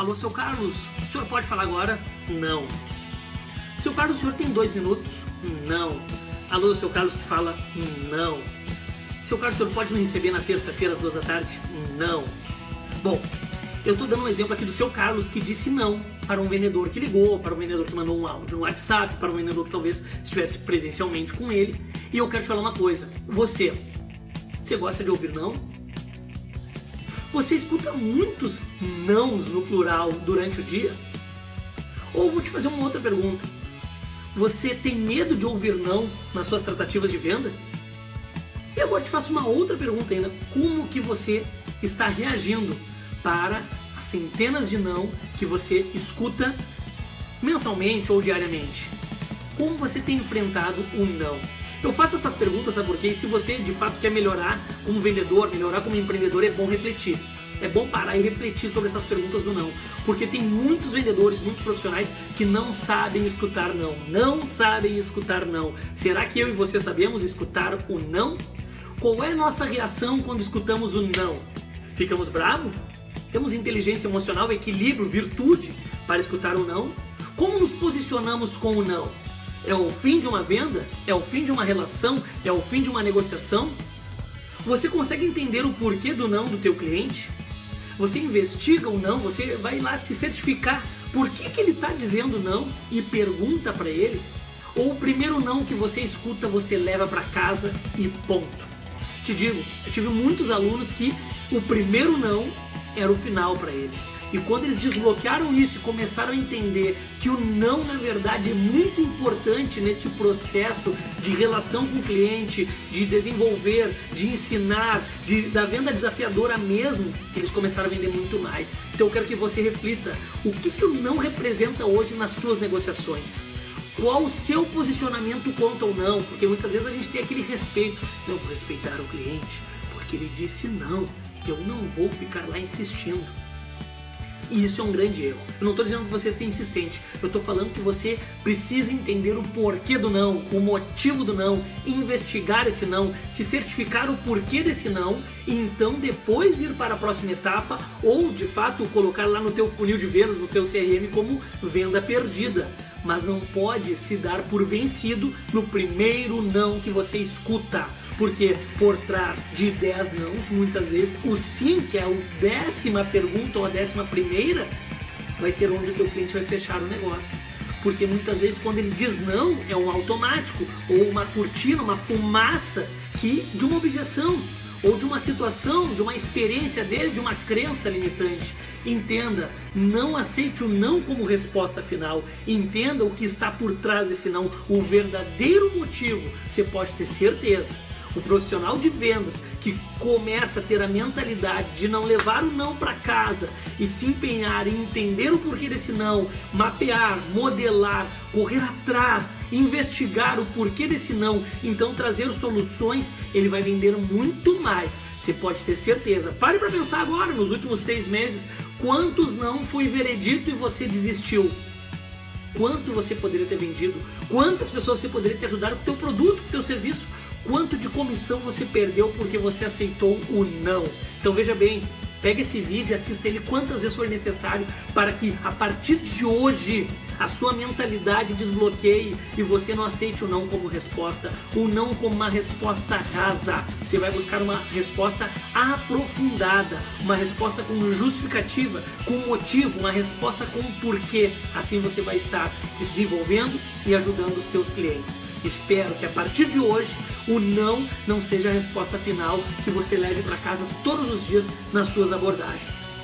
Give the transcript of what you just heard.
Alô, seu Carlos, o senhor pode falar agora? Não. Seu Carlos, o senhor tem dois minutos? Não. Alô, seu Carlos que fala? Não. Seu Carlos, o senhor pode me receber na terça-feira às duas da tarde? Não. Bom, eu estou dando um exemplo aqui do seu Carlos que disse não para um vendedor que ligou, para um vendedor que mandou um áudio no WhatsApp, para um vendedor que talvez estivesse presencialmente com ele. E eu quero te falar uma coisa: você, você gosta de ouvir não? Você escuta muitos nãos no plural durante o dia? Ou vou te fazer uma outra pergunta. Você tem medo de ouvir não nas suas tratativas de venda? E agora te faço uma outra pergunta ainda. Como que você está reagindo para as centenas de não que você escuta mensalmente ou diariamente? Como você tem enfrentado o não? Eu faço essas perguntas, sabe por quê? E se você de fato quer melhorar como vendedor, melhorar como empreendedor, é bom refletir. É bom parar e refletir sobre essas perguntas do não. Porque tem muitos vendedores, muitos profissionais que não sabem escutar não. Não sabem escutar não. Será que eu e você sabemos escutar o não? Qual é a nossa reação quando escutamos o não? Ficamos bravos? Temos inteligência emocional, equilíbrio, virtude para escutar o não? Como nos posicionamos com o não? É o fim de uma venda? É o fim de uma relação? É o fim de uma negociação? Você consegue entender o porquê do não do teu cliente? Você investiga o não, você vai lá se certificar por que, que ele está dizendo não e pergunta para ele? Ou o primeiro não que você escuta você leva para casa e ponto? Te digo, eu tive muitos alunos que o primeiro não era o final para eles. E quando eles desbloquearam isso e começaram a entender que o não, na verdade, é muito importante neste processo de relação com o cliente, de desenvolver, de ensinar, de, da venda desafiadora mesmo, eles começaram a vender muito mais. Então eu quero que você reflita o que, que o não representa hoje nas suas negociações. Qual o seu posicionamento quanto ao não? Porque muitas vezes a gente tem aquele respeito. Eu vou respeitar o cliente porque ele disse não. Eu não vou ficar lá insistindo. E isso é um grande erro. Eu não estou dizendo que você ser insistente, eu estou falando que você precisa entender o porquê do não, o motivo do não, investigar esse não, se certificar o porquê desse não e então depois ir para a próxima etapa ou de fato colocar lá no teu funil de vendas, no teu CRM como venda perdida. Mas não pode se dar por vencido no primeiro não que você escuta porque por trás de 10 não, muitas vezes o sim, que é a décima pergunta ou a décima primeira, vai ser onde o teu cliente vai fechar o negócio. Porque muitas vezes quando ele diz não, é um automático, ou uma cortina, uma fumaça que de uma objeção, ou de uma situação, de uma experiência dele, de uma crença limitante. Entenda, não aceite o não como resposta final. Entenda o que está por trás desse não, o verdadeiro motivo. Você pode ter certeza o profissional de vendas que começa a ter a mentalidade de não levar o não para casa e se empenhar em entender o porquê desse não, mapear, modelar, correr atrás, investigar o porquê desse não, então trazer soluções, ele vai vender muito mais. Você pode ter certeza. Pare para pensar agora, nos últimos seis meses, quantos não foi veredito e você desistiu? Quanto você poderia ter vendido? Quantas pessoas você poderia ter ajudado com o teu produto, com o teu serviço? Quanto de comissão você perdeu porque você aceitou o não. Então veja bem, pega esse vídeo e assista ele quantas vezes for necessário para que a partir de hoje a sua mentalidade desbloqueie e você não aceite o não como resposta, o não como uma resposta rasa. Você vai buscar uma resposta aprofundada, uma resposta com justificativa, com motivo, uma resposta com porquê. Assim você vai estar se desenvolvendo e ajudando os seus clientes. Espero que a partir de hoje o não não seja a resposta final que você leve para casa todos os dias nas suas abordagens.